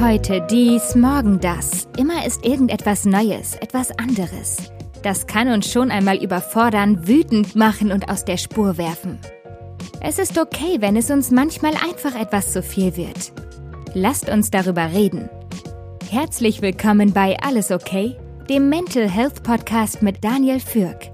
Heute dies, morgen das. Immer ist irgendetwas Neues, etwas anderes. Das kann uns schon einmal überfordern, wütend machen und aus der Spur werfen. Es ist okay, wenn es uns manchmal einfach etwas zu viel wird. Lasst uns darüber reden. Herzlich willkommen bei Alles okay, dem Mental Health Podcast mit Daniel Fürk.